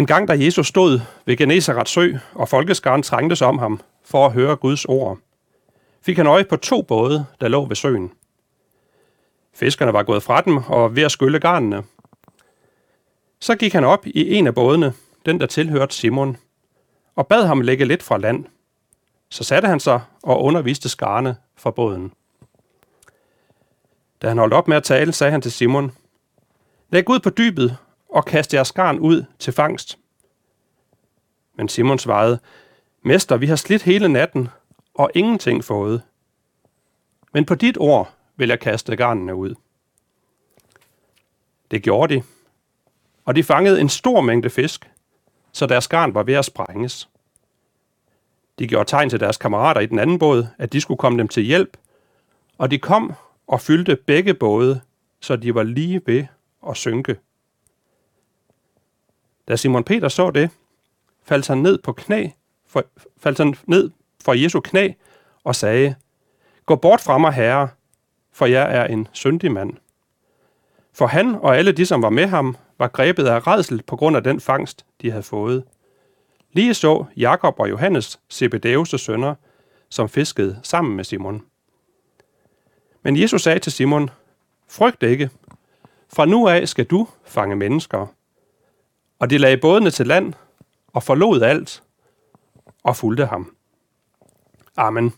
En gang, da Jesus stod ved Genesarets sø, og folkeskaren trængtes om ham for at høre Guds ord, fik han øje på to både, der lå ved søen. Fiskerne var gået fra dem og ved at skylle garnene. Så gik han op i en af bådene, den der tilhørte Simon, og bad ham lægge lidt fra land. Så satte han sig og underviste skarne fra båden. Da han holdt op med at tale, sagde han til Simon, Læg ud på dybet og kast jeres skarn ud til fangst. Men Simon svarede, Mester, vi har slidt hele natten og ingenting fået. Men på dit ord vil jeg kaste garnene ud. Det gjorde de, og de fangede en stor mængde fisk, så deres garn var ved at sprænges. De gjorde tegn til deres kammerater i den anden båd, at de skulle komme dem til hjælp, og de kom og fyldte begge både, så de var lige ved at synke. Da Simon Peter så det, faldt han ned på knæ, for, faldt han ned for Jesu knæ og sagde, Gå bort fra mig, Herre, for jeg er en syndig mand. For han og alle de, som var med ham, var grebet af redsel på grund af den fangst, de havde fået. Lige så Jakob og Johannes, Zebedeus' sønner, som fiskede sammen med Simon. Men Jesus sagde til Simon, Frygt ikke. Fra nu af skal du fange mennesker. Og de lagde bådene til land og forlod alt og fulgte ham. Amen.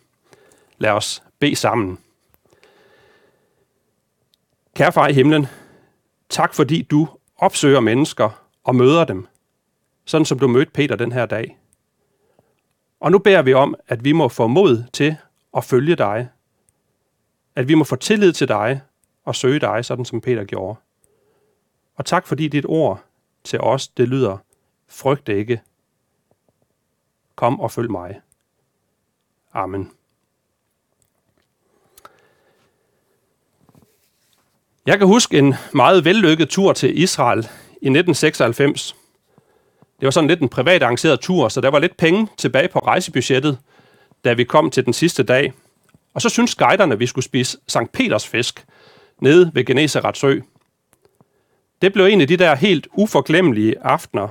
Lad os bede sammen. Kære far i himlen, tak fordi du opsøger mennesker og møder dem, sådan som du mødte Peter den her dag. Og nu beder vi om, at vi må få mod til at følge dig. At vi må få tillid til dig og søge dig, sådan som Peter gjorde. Og tak fordi dit ord til os, det lyder, frygt ikke. Kom og følg mig. Amen. Jeg kan huske en meget vellykket tur til Israel i 1996. Det var sådan lidt en privat arrangeret tur, så der var lidt penge tilbage på rejsebudgettet, da vi kom til den sidste dag. Og så syntes guiderne, at vi skulle spise Sankt Peters fisk nede ved Genesarets sø. Det blev en af de der helt uforglemmelige aftener.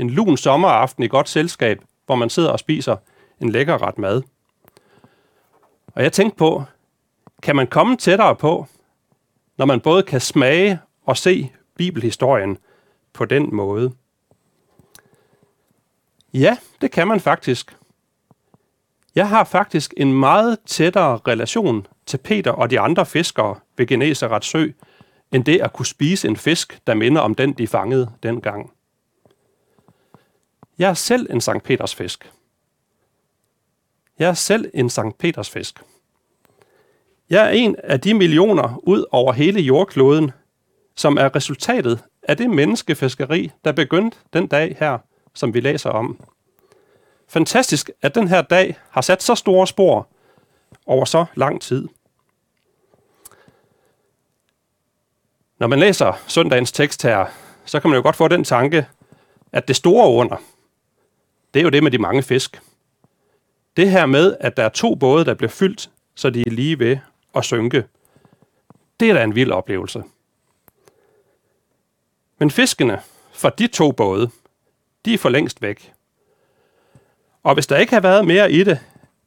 En lun sommeraften i godt selskab, hvor man sidder og spiser en lækker ret mad. Og jeg tænkte på, kan man komme tættere på, når man både kan smage og se bibelhistorien på den måde? Ja, det kan man faktisk. Jeg har faktisk en meget tættere relation til Peter og de andre fiskere ved Genesarets sø, end det at kunne spise en fisk, der minder om den, de fangede dengang. Jeg er selv en Sankt Peters fisk. Jeg er selv en Sankt Peters fisk. Jeg er en af de millioner ud over hele jordkloden, som er resultatet af det menneskefiskeri, der begyndte den dag her, som vi læser om. Fantastisk, at den her dag har sat så store spor over så lang tid. Når man læser søndagens tekst her, så kan man jo godt få den tanke, at det store under, det er jo det med de mange fisk. Det her med, at der er to både, der bliver fyldt, så de er lige ved at synke, det er da en vild oplevelse. Men fiskene fra de to både, de er for længst væk. Og hvis der ikke har været mere i det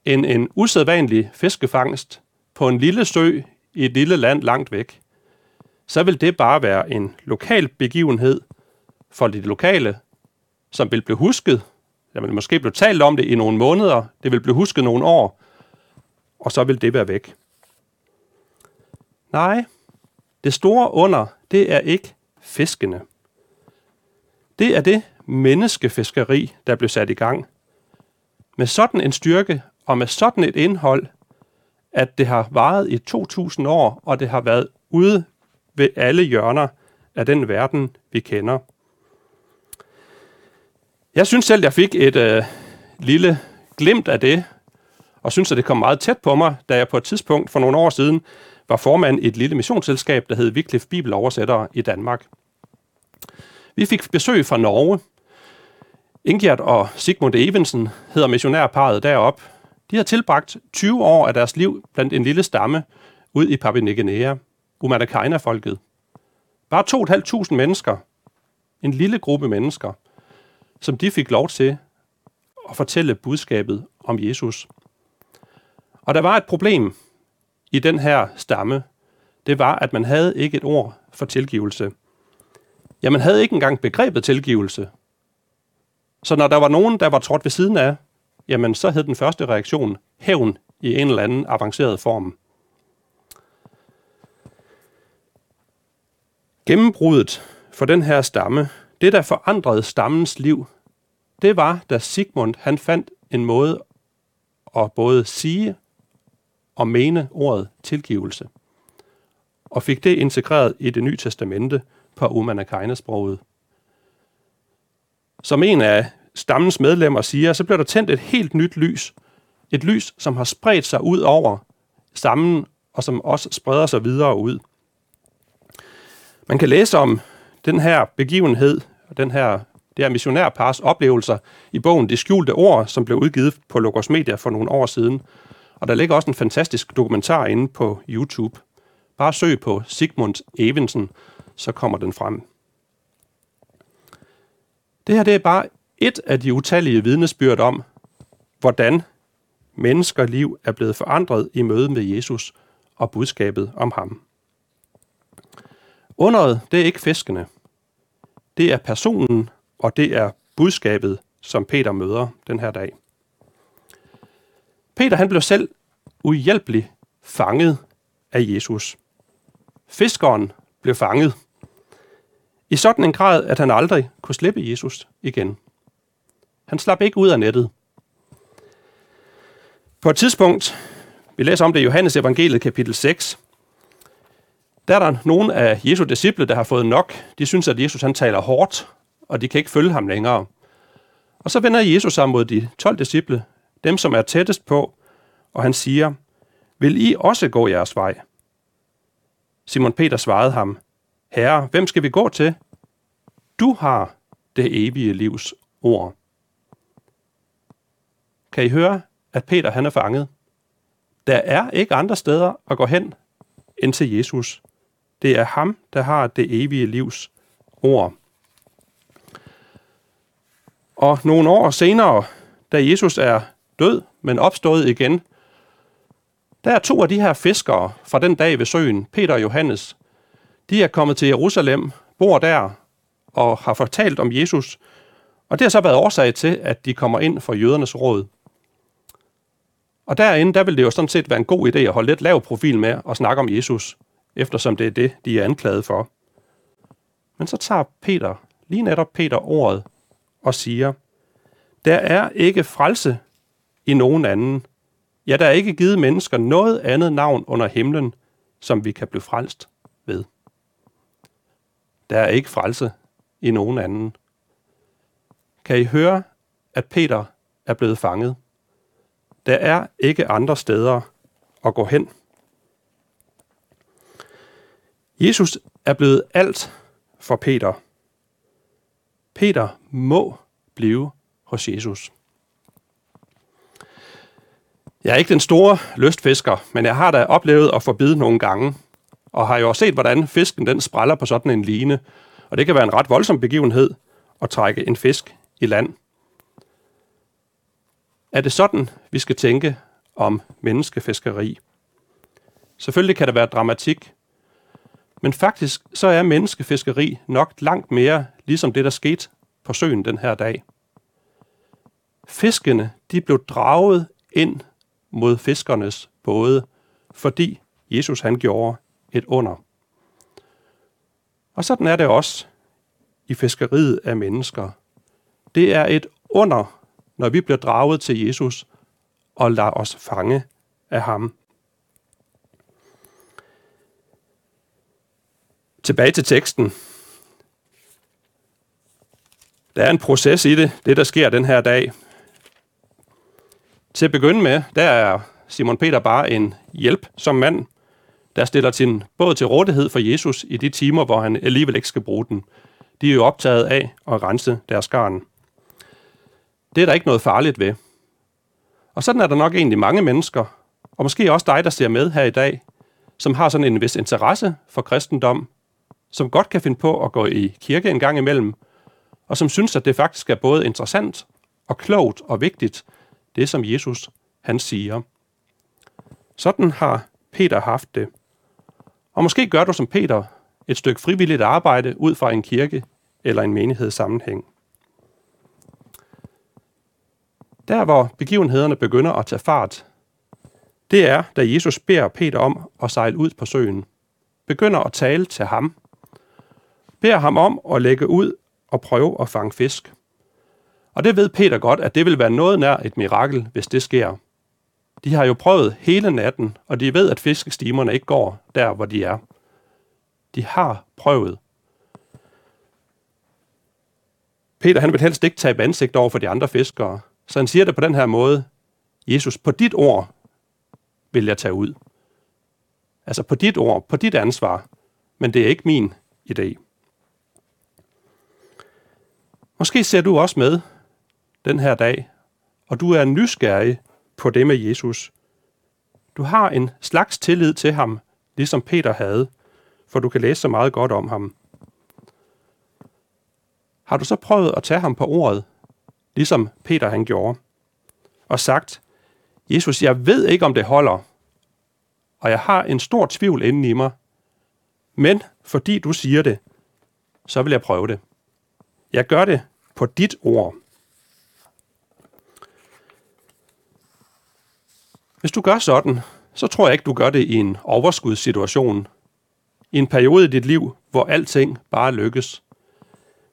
end en usædvanlig fiskefangst på en lille sø i et lille land langt væk, så vil det bare være en lokal begivenhed for det lokale, som vil blive husket. Der vil måske blive talt om det i nogle måneder, det vil blive husket nogle år, og så vil det være væk. Nej, det store under, det er ikke fiskene. Det er det menneskefiskeri, der blev sat i gang. Med sådan en styrke og med sådan et indhold, at det har varet i 2000 år, og det har været ude ved alle hjørner af den verden, vi kender. Jeg synes selv, jeg fik et øh, lille glimt af det, og synes, at det kom meget tæt på mig, da jeg på et tidspunkt for nogle år siden var formand i et lille missionsselskab, der hed Wycliffe Bibeloversættere i Danmark. Vi fik besøg fra Norge. Ingjert og Sigmund Evensen hedder missionærparet derop. De har tilbragt 20 år af deres liv blandt en lille stamme ud i Papua Ny Guinea, Umadakaina-folket. Bare 2.500 mennesker. En lille gruppe mennesker. som de fik lov til at fortælle budskabet om Jesus. Og der var et problem i den her stamme. Det var, at man havde ikke et ord for tilgivelse. Ja, man havde ikke engang begrebet tilgivelse. Så når der var nogen, der var trådt ved siden af, jamen så hed den første reaktion hævn i en eller anden avanceret form. Gennembruddet for den her stamme, det der forandrede stammens liv, det var, da Sigmund han fandt en måde at både sige og mene ordet tilgivelse, og fik det integreret i det nye testamente på Umanakaina-sproget. Som en af stammens medlemmer siger, så blev der tændt et helt nyt lys. Et lys, som har spredt sig ud over stammen, og som også spreder sig videre ud. Man kan læse om den her begivenhed, den her, det her missionærpars oplevelser i bogen Det skjulte ord, som blev udgivet på Logos Media for nogle år siden. Og der ligger også en fantastisk dokumentar inde på YouTube. Bare søg på Sigmund Evensen, så kommer den frem. Det her det er bare et af de utallige vidnesbyrd om, hvordan menneskerliv er blevet forandret i møde med Jesus og budskabet om ham. Underet, det er ikke fiskene. Det er personen, og det er budskabet, som Peter møder den her dag. Peter han blev selv uhjælpelig fanget af Jesus. Fiskeren blev fanget. I sådan en grad, at han aldrig kunne slippe Jesus igen. Han slap ikke ud af nettet. På et tidspunkt, vi læser om det i Johannes evangeliet kapitel 6, der er der nogle af Jesu disciple, der har fået nok. De synes, at Jesus han taler hårdt, og de kan ikke følge ham længere. Og så vender Jesus sig mod de 12 disciple, dem som er tættest på, og han siger, Vil I også gå jeres vej? Simon Peter svarede ham, Herre, hvem skal vi gå til? Du har det evige livs ord. Kan I høre, at Peter han er fanget? Der er ikke andre steder at gå hen end til Jesus. Det er ham, der har det evige livs ord. Og nogle år senere, da Jesus er død, men opstået igen, der er to af de her fiskere fra den dag ved søen, Peter og Johannes. De er kommet til Jerusalem, bor der og har fortalt om Jesus, og det har så været årsag til, at de kommer ind for jødernes råd. Og derinde, der vil det jo sådan set være en god idé at holde lidt lav profil med og snakke om Jesus, eftersom det er det, de er anklaget for. Men så tager Peter, lige netop Peter, ordet og siger, der er ikke frelse i nogen anden. Ja, der er ikke givet mennesker noget andet navn under himlen, som vi kan blive frelst ved. Der er ikke frelse i nogen anden. Kan I høre, at Peter er blevet fanget? Der er ikke andre steder at gå hen. Jesus er blevet alt for Peter. Peter må blive hos Jesus. Jeg er ikke den store lystfisker, men jeg har da oplevet at forbide nogle gange, og har jo også set, hvordan fisken den spræller på sådan en line, og det kan være en ret voldsom begivenhed at trække en fisk i land. Er det sådan, vi skal tænke om menneskefiskeri? Selvfølgelig kan der være dramatik, men faktisk så er menneskefiskeri nok langt mere ligesom det, der skete på søen den her dag. Fiskene de blev draget ind mod fiskernes både, fordi Jesus han gjorde et under. Og sådan er det også i fiskeriet af mennesker. Det er et under, når vi bliver draget til Jesus og lader os fange af ham. Tilbage til teksten. Der er en proces i det, det der sker den her dag. Til at begynde med, der er Simon Peter bare en hjælp som mand, der stiller sin båd til rådighed for Jesus i de timer, hvor han alligevel ikke skal bruge den. De er jo optaget af at rense deres garn. Det er der ikke noget farligt ved. Og sådan er der nok egentlig mange mennesker, og måske også dig, der ser med her i dag, som har sådan en vis interesse for kristendom, som godt kan finde på at gå i kirke en gang imellem, og som synes, at det faktisk er både interessant og klogt og vigtigt, det som Jesus han siger. Sådan har Peter haft det. Og måske gør du som Peter et stykke frivilligt arbejde ud fra en kirke eller en menighedssammenhæng. Der, hvor begivenhederne begynder at tage fart, det er, da Jesus beder Peter om at sejle ud på søen. Begynder at tale til ham. Beder ham om at lægge ud og prøve at fange fisk. Og det ved Peter godt, at det vil være noget nær et mirakel, hvis det sker. De har jo prøvet hele natten, og de ved, at fiskestimerne ikke går der, hvor de er. De har prøvet. Peter han vil helst ikke tabe ansigt over for de andre fiskere, så han siger det på den her måde. Jesus, på dit ord vil jeg tage ud. Altså på dit ord, på dit ansvar, men det er ikke min idé. Måske ser du også med den her dag, og du er nysgerrig på det med Jesus. Du har en slags tillid til ham, ligesom Peter havde, for du kan læse så meget godt om ham. Har du så prøvet at tage ham på ordet, ligesom Peter han gjorde, og sagt, Jesus, jeg ved ikke, om det holder, og jeg har en stor tvivl inde i mig, men fordi du siger det, så vil jeg prøve det. Jeg gør det på dit ord. Hvis du gør sådan, så tror jeg ikke, du gør det i en overskudssituation. I en periode i dit liv, hvor alting bare lykkes.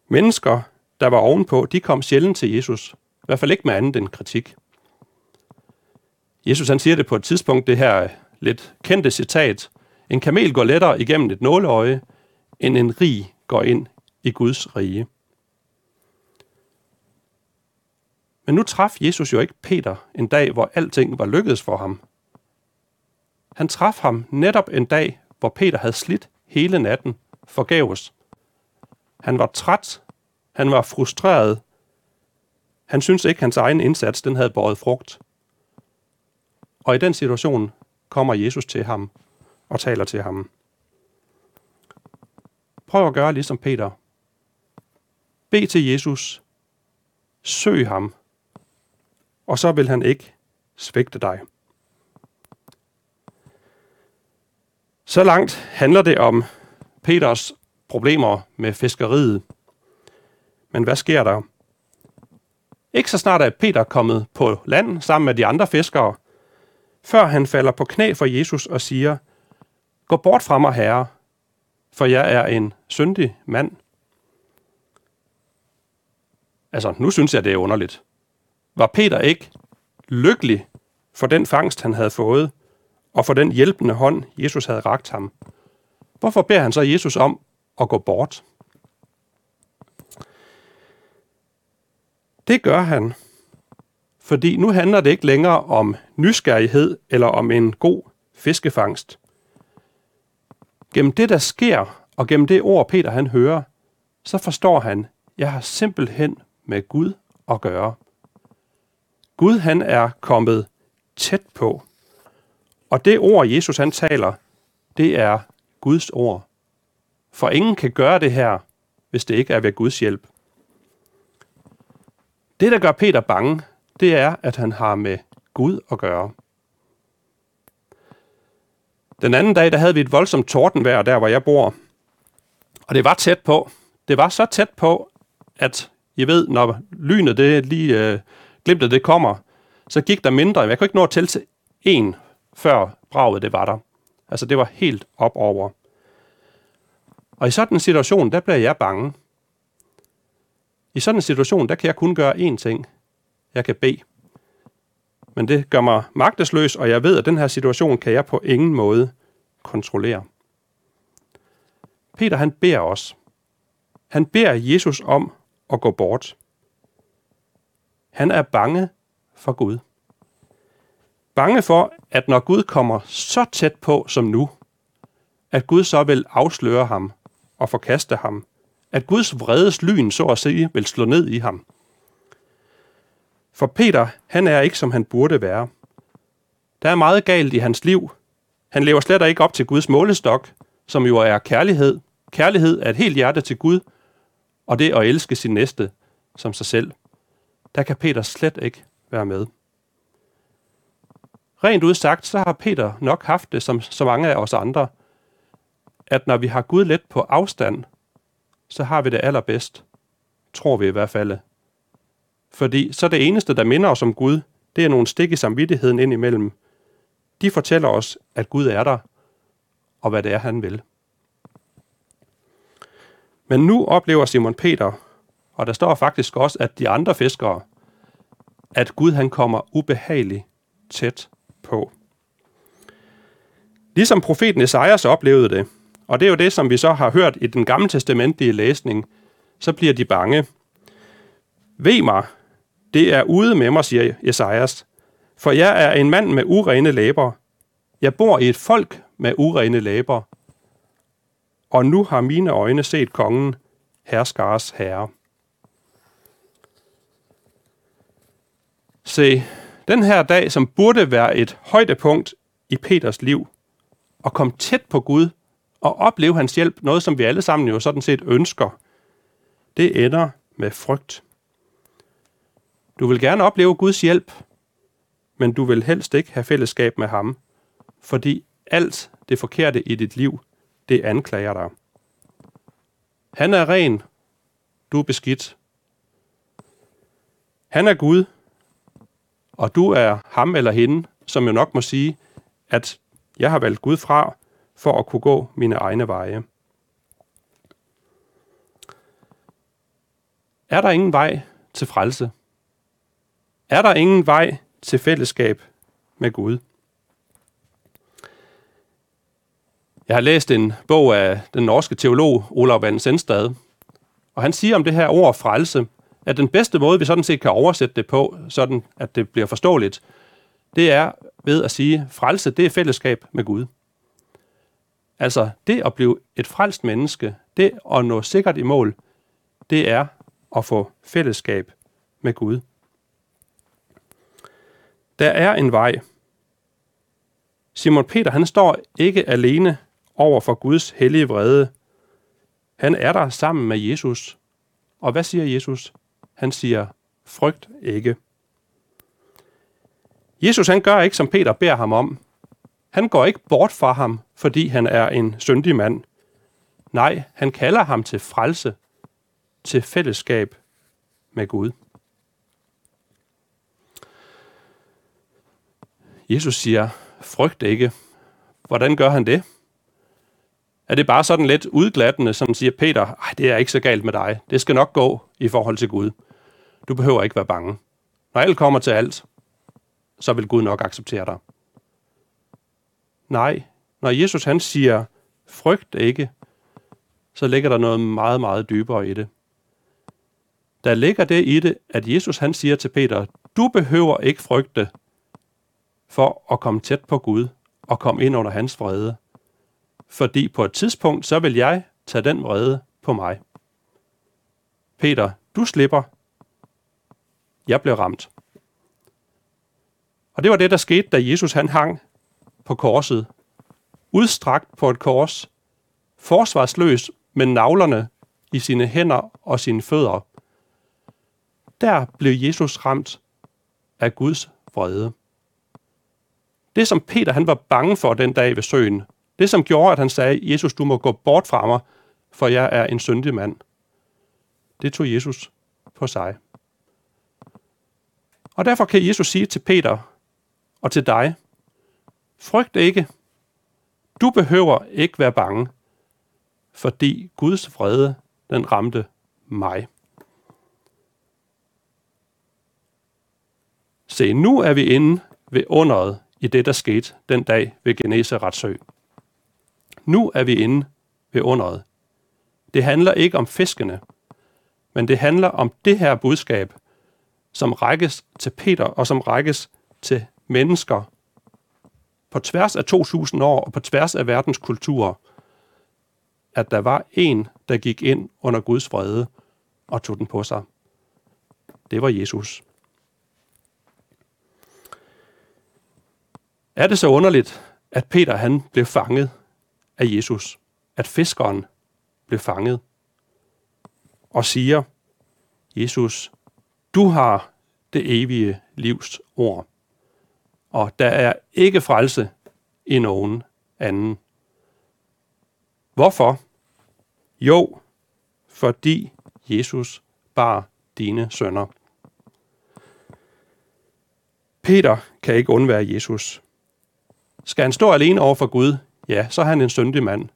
Mennesker, der var ovenpå, de kom sjældent til Jesus. I hvert fald ikke med andet end kritik. Jesus han siger det på et tidspunkt, det her lidt kendte citat. En kamel går lettere igennem et nåleøje, end en rig går ind i Guds rige. Men nu traf Jesus jo ikke Peter en dag, hvor alting var lykkedes for ham. Han traf ham netop en dag, hvor Peter havde slidt hele natten forgæves. Han var træt, han var frustreret, han syntes ikke, hans egen indsats den havde båret frugt. Og i den situation kommer Jesus til ham og taler til ham. Prøv at gøre ligesom Peter. Bed til Jesus. Søg ham og så vil han ikke svigte dig. Så langt handler det om Peters problemer med fiskeriet. Men hvad sker der? Ikke så snart er Peter kommet på land sammen med de andre fiskere, før han falder på knæ for Jesus og siger, Gå bort fra mig, herre, for jeg er en syndig mand. Altså, nu synes jeg, det er underligt. Var Peter ikke lykkelig for den fangst, han havde fået, og for den hjælpende hånd, Jesus havde ragt ham? Hvorfor beder han så Jesus om at gå bort? Det gør han, fordi nu handler det ikke længere om nysgerrighed eller om en god fiskefangst. Gennem det, der sker, og gennem det ord, Peter han hører, så forstår han, jeg har simpelthen med Gud at gøre. Gud han er kommet tæt på. Og det ord, Jesus han taler, det er Guds ord. For ingen kan gøre det her, hvis det ikke er ved Guds hjælp. Det, der gør Peter bange, det er, at han har med Gud at gøre. Den anden dag, der havde vi et voldsomt tordenvejr der, hvor jeg bor. Og det var tæt på. Det var så tæt på, at I ved, når lynet det lige øh, glimtet det kommer, så gik der mindre. Jeg kunne ikke nå at tælle til en, før braget det var der. Altså det var helt op over. Og i sådan en situation, der bliver jeg bange. I sådan en situation, der kan jeg kun gøre én ting. Jeg kan bede. Men det gør mig magtesløs, og jeg ved, at den her situation kan jeg på ingen måde kontrollere. Peter han beder os. Han beder Jesus om at gå bort. Han er bange for Gud. Bange for, at når Gud kommer så tæt på som nu, at Gud så vil afsløre ham og forkaste ham. At Guds vredes lyn, så at sige, vil slå ned i ham. For Peter, han er ikke, som han burde være. Der er meget galt i hans liv. Han lever slet ikke op til Guds målestok, som jo er kærlighed. Kærlighed er et helt hjerte til Gud, og det at elske sin næste som sig selv, der kan Peter slet ikke være med. Rent udsagt, så har Peter nok haft det som så mange af os andre, at når vi har Gud let på afstand, så har vi det allerbedst, tror vi i hvert fald. Fordi så det eneste, der minder os om Gud, det er nogle stik i samvittigheden ind imellem. De fortæller os, at Gud er der, og hvad det er, han vil. Men nu oplever Simon Peter, og der står faktisk også, at de andre fiskere, at Gud han kommer ubehageligt tæt på. Ligesom profeten Esajas oplevede det, og det er jo det, som vi så har hørt i den gamle testamentlige læsning, så bliver de bange. Ved mig, det er ude med mig, siger Esajas, for jeg er en mand med urene læber. Jeg bor i et folk med urene læber. Og nu har mine øjne set kongen, herskars herre. Se, den her dag, som burde være et højdepunkt i Peters liv, og komme tæt på Gud og opleve hans hjælp, noget som vi alle sammen jo sådan set ønsker, det ender med frygt. Du vil gerne opleve Guds hjælp, men du vil helst ikke have fællesskab med ham, fordi alt det forkerte i dit liv, det anklager dig. Han er ren, du er beskidt. Han er Gud, og du er ham eller hende, som jo nok må sige, at jeg har valgt Gud fra for at kunne gå mine egne veje. Er der ingen vej til frelse? Er der ingen vej til fællesskab med Gud? Jeg har læst en bog af den norske teolog Olav Van Sendstad, og han siger om det her ord frelse, at den bedste måde, vi sådan set kan oversætte det på, sådan at det bliver forståeligt, det er ved at sige, frelse, det er fællesskab med Gud. Altså, det at blive et frelst menneske, det at nå sikkert i mål, det er at få fællesskab med Gud. Der er en vej. Simon Peter, han står ikke alene over for Guds hellige vrede. Han er der sammen med Jesus. Og hvad siger Jesus? Han siger, frygt ikke. Jesus han gør ikke, som Peter beder ham om. Han går ikke bort fra ham, fordi han er en syndig mand. Nej, han kalder ham til frelse, til fællesskab med Gud. Jesus siger, frygt ikke. Hvordan gør han det? Er det bare sådan lidt udglattende, som siger Peter, Ej, det er ikke så galt med dig. Det skal nok gå i forhold til Gud. Du behøver ikke være bange. Når alt kommer til alt, så vil Gud nok acceptere dig. Nej, når Jesus han siger, frygt ikke, så ligger der noget meget, meget dybere i det. Der ligger det i det, at Jesus han siger til Peter, du behøver ikke frygte for at komme tæt på Gud og komme ind under hans vrede. Fordi på et tidspunkt, så vil jeg tage den vrede på mig. Peter, du slipper. Jeg blev ramt. Og det var det, der skete, da Jesus han hang på korset. Udstrakt på et kors. Forsvarsløs med navlerne i sine hænder og sine fødder. Der blev Jesus ramt af Guds vrede. Det, som Peter han var bange for den dag ved søen, det, som gjorde, at han sagde, Jesus, du må gå bort fra mig, for jeg er en syndig mand, det tog Jesus på sig. Og derfor kan Jesus sige til Peter og til dig, frygt ikke. Du behøver ikke være bange, fordi Guds vrede, den ramte mig. Se, nu er vi inde ved underet i det, der skete den dag ved Genesarets sø. Nu er vi inde ved underet. Det handler ikke om fiskene, men det handler om det her budskab, som rækkes til Peter og som rækkes til mennesker på tværs af 2000 år og på tværs af verdens kulturer, at der var en, der gik ind under Guds vrede og tog den på sig. Det var Jesus. Er det så underligt, at Peter han blev fanget af Jesus? At fiskeren blev fanget? og siger, Jesus, du har det evige livs ord, og der er ikke frelse i nogen anden. Hvorfor? Jo, fordi Jesus bar dine sønner. Peter kan ikke undvære Jesus. Skal han stå alene over for Gud, ja, så er han en syndig mand.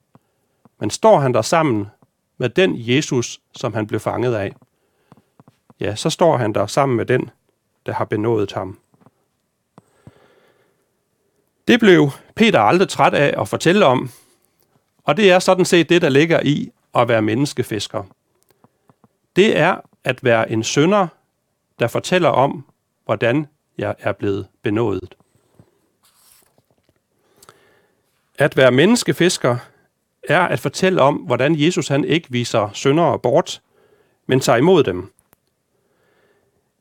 Men står han der sammen med den Jesus, som han blev fanget af, ja, så står han der sammen med den, der har benådet ham. Det blev Peter aldrig træt af at fortælle om, og det er sådan set det, der ligger i at være menneskefisker. Det er at være en sønder, der fortæller om, hvordan jeg er blevet benådet. At være menneskefisker er at fortælle om, hvordan Jesus han ikke viser syndere bort, men tager imod dem.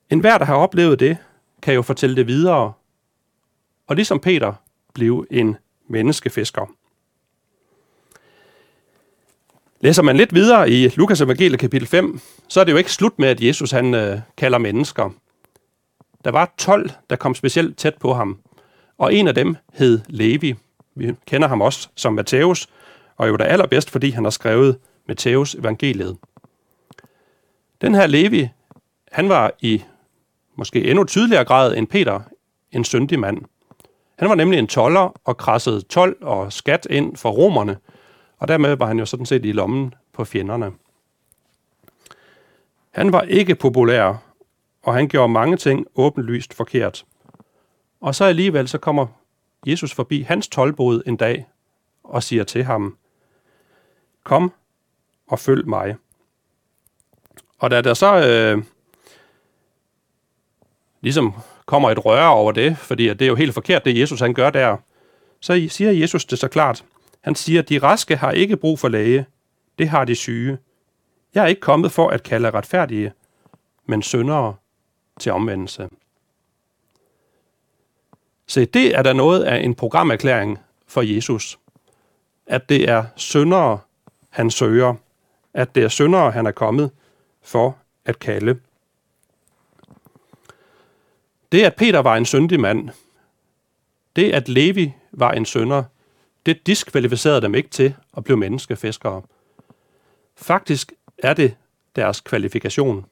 En hver, der har oplevet det, kan jo fortælle det videre, og ligesom Peter, blive en menneskefisker. Læser man lidt videre i Lukas evangelie kapitel 5, så er det jo ikke slut med, at Jesus han øh, kalder mennesker. Der var 12, der kom specielt tæt på ham, og en af dem hed Levi. Vi kender ham også som Matthæus, og jo da allerbedst, fordi han har skrevet Matthæus evangeliet. Den her Levi, han var i måske endnu tydeligere grad end Peter en syndig mand. Han var nemlig en toller og krassede tolv og skat ind for romerne, og dermed var han jo sådan set i lommen på fjenderne. Han var ikke populær, og han gjorde mange ting åbenlyst forkert. Og så alligevel så kommer Jesus forbi hans tolvbod en dag og siger til ham, Kom og følg mig. Og da der så øh, ligesom kommer et røre over det, fordi det er jo helt forkert, det Jesus han gør der, så siger Jesus det så klart. Han siger, de raske har ikke brug for læge, det har de syge. Jeg er ikke kommet for at kalde retfærdige, men syndere til omvendelse. Se, det er der noget af en programerklæring for Jesus. At det er syndere, han søger. At det er syndere, han er kommet for at kalde. Det, at Peter var en syndig mand, det, at Levi var en synder, det diskvalificerede dem ikke til at blive menneskefiskere. Faktisk er det deres kvalifikation.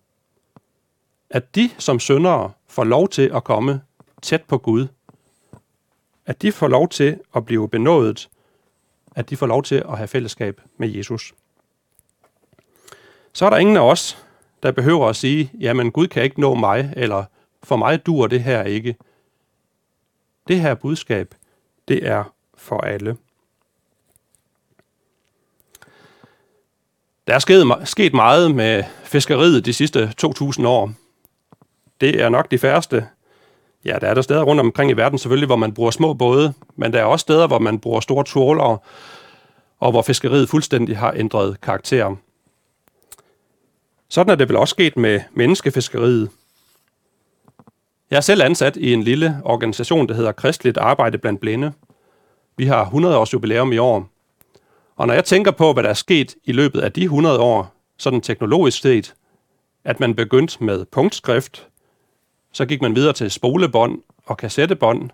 At de som syndere får lov til at komme tæt på Gud. At de får lov til at blive benådet. At de får lov til at have fællesskab med Jesus. Så er der ingen af os, der behøver at sige, jamen Gud kan ikke nå mig, eller for mig dur det her ikke. Det her budskab, det er for alle. Der er sket, sket meget med fiskeriet de sidste 2.000 år. Det er nok de færreste. Ja, der er der steder rundt omkring i verden selvfølgelig, hvor man bruger små både, men der er også steder, hvor man bruger store trålere, og hvor fiskeriet fuldstændig har ændret karakter. Sådan er det vel også sket med menneskefiskeriet. Jeg er selv ansat i en lille organisation, der hedder Kristligt Arbejde blandt Blinde. Vi har 100 års jubilæum i år. Og når jeg tænker på, hvad der er sket i løbet af de 100 år, sådan teknologisk set, at man begyndte med punktskrift, så gik man videre til spolebånd og kassettebånd,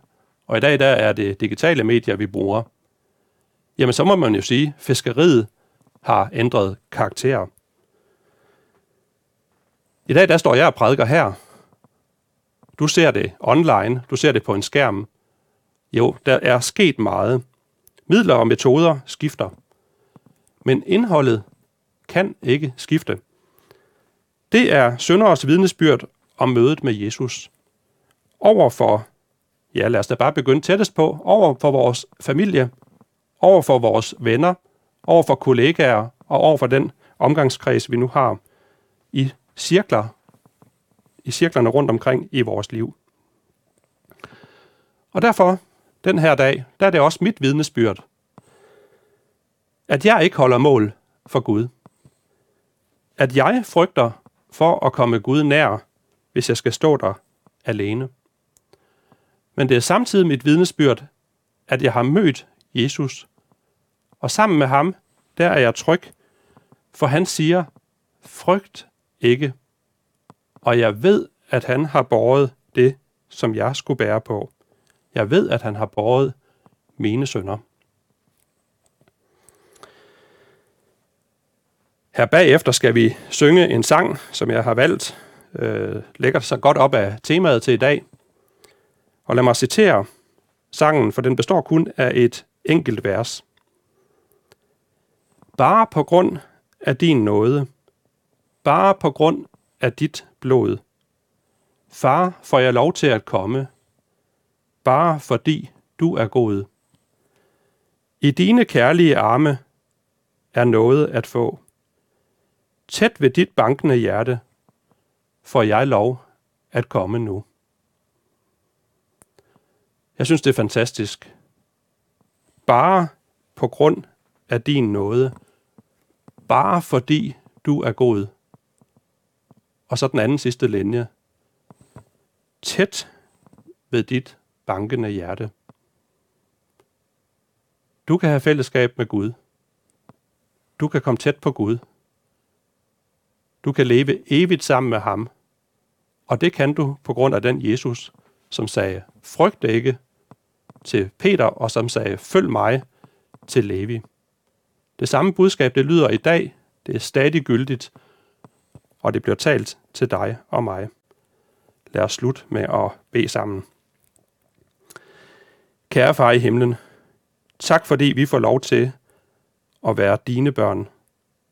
og i dag der er det digitale medier, vi bruger. Jamen så må man jo sige, at fiskeriet har ændret karakter. I dag der står jeg og prædiker her, du ser det online, du ser det på en skærm. Jo, der er sket meget. Midler og metoder skifter. Men indholdet kan ikke skifte. Det er sønderes vidnesbyrd om mødet med Jesus. Over for, ja lad os da bare begynde tættest på, over for vores familie, over for vores venner, over for kollegaer og over for den omgangskreds, vi nu har i cirkler i cirklerne rundt omkring i vores liv. Og derfor, den her dag, der er det også mit vidnesbyrd, at jeg ikke holder mål for Gud. At jeg frygter for at komme Gud nær, hvis jeg skal stå der alene. Men det er samtidig mit vidnesbyrd, at jeg har mødt Jesus, og sammen med ham, der er jeg tryg, for han siger, frygt ikke. Og jeg ved, at han har båret det, som jeg skulle bære på. Jeg ved, at han har båret mine sønder. Her bagefter skal vi synge en sang, som jeg har valgt, øh, lægger sig godt op af temaet til i dag. Og lad mig citere sangen, for den består kun af et enkelt vers. Bare på grund af din nåde, bare på grund af dit blod. Far, får jeg lov til at komme, bare fordi du er god. I dine kærlige arme er noget at få. Tæt ved dit bankende hjerte får jeg lov at komme nu. Jeg synes, det er fantastisk. Bare på grund af din nåde. Bare fordi du er god. Og så den anden sidste linje. Tæt ved dit bankende hjerte. Du kan have fællesskab med Gud. Du kan komme tæt på Gud. Du kan leve evigt sammen med ham. Og det kan du på grund af den Jesus, som sagde, frygt ikke til Peter, og som sagde, følg mig til Levi. Det samme budskab, det lyder i dag, det er stadig gyldigt, og det bliver talt til dig og mig. Lad os slutte med at bede sammen. Kære far i himlen, tak fordi vi får lov til at være dine børn.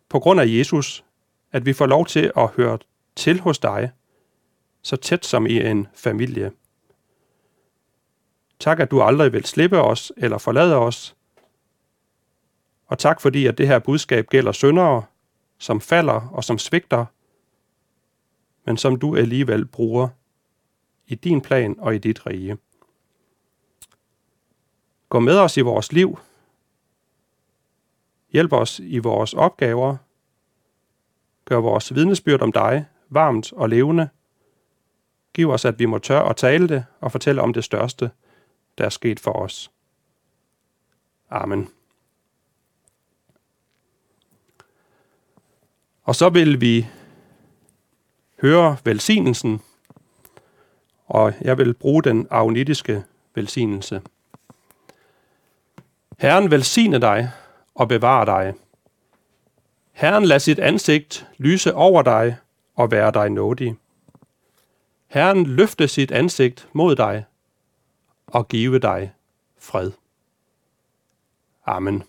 På grund af Jesus, at vi får lov til at høre til hos dig, så tæt som i en familie. Tak, at du aldrig vil slippe os eller forlade os. Og tak fordi, at det her budskab gælder syndere, som falder og som svigter, men som du alligevel bruger i din plan og i dit rige. Gå med os i vores liv. Hjælp os i vores opgaver. Gør vores vidnesbyrd om dig varmt og levende. Giv os, at vi må tør at tale det og fortælle om det største, der er sket for os. Amen. Og så vil vi høre velsignelsen, og jeg vil bruge den agnitiske velsignelse. Herren velsigne dig og bevare dig. Herren lad sit ansigt lyse over dig og være dig nådig. Herren løfte sit ansigt mod dig og give dig fred. Amen.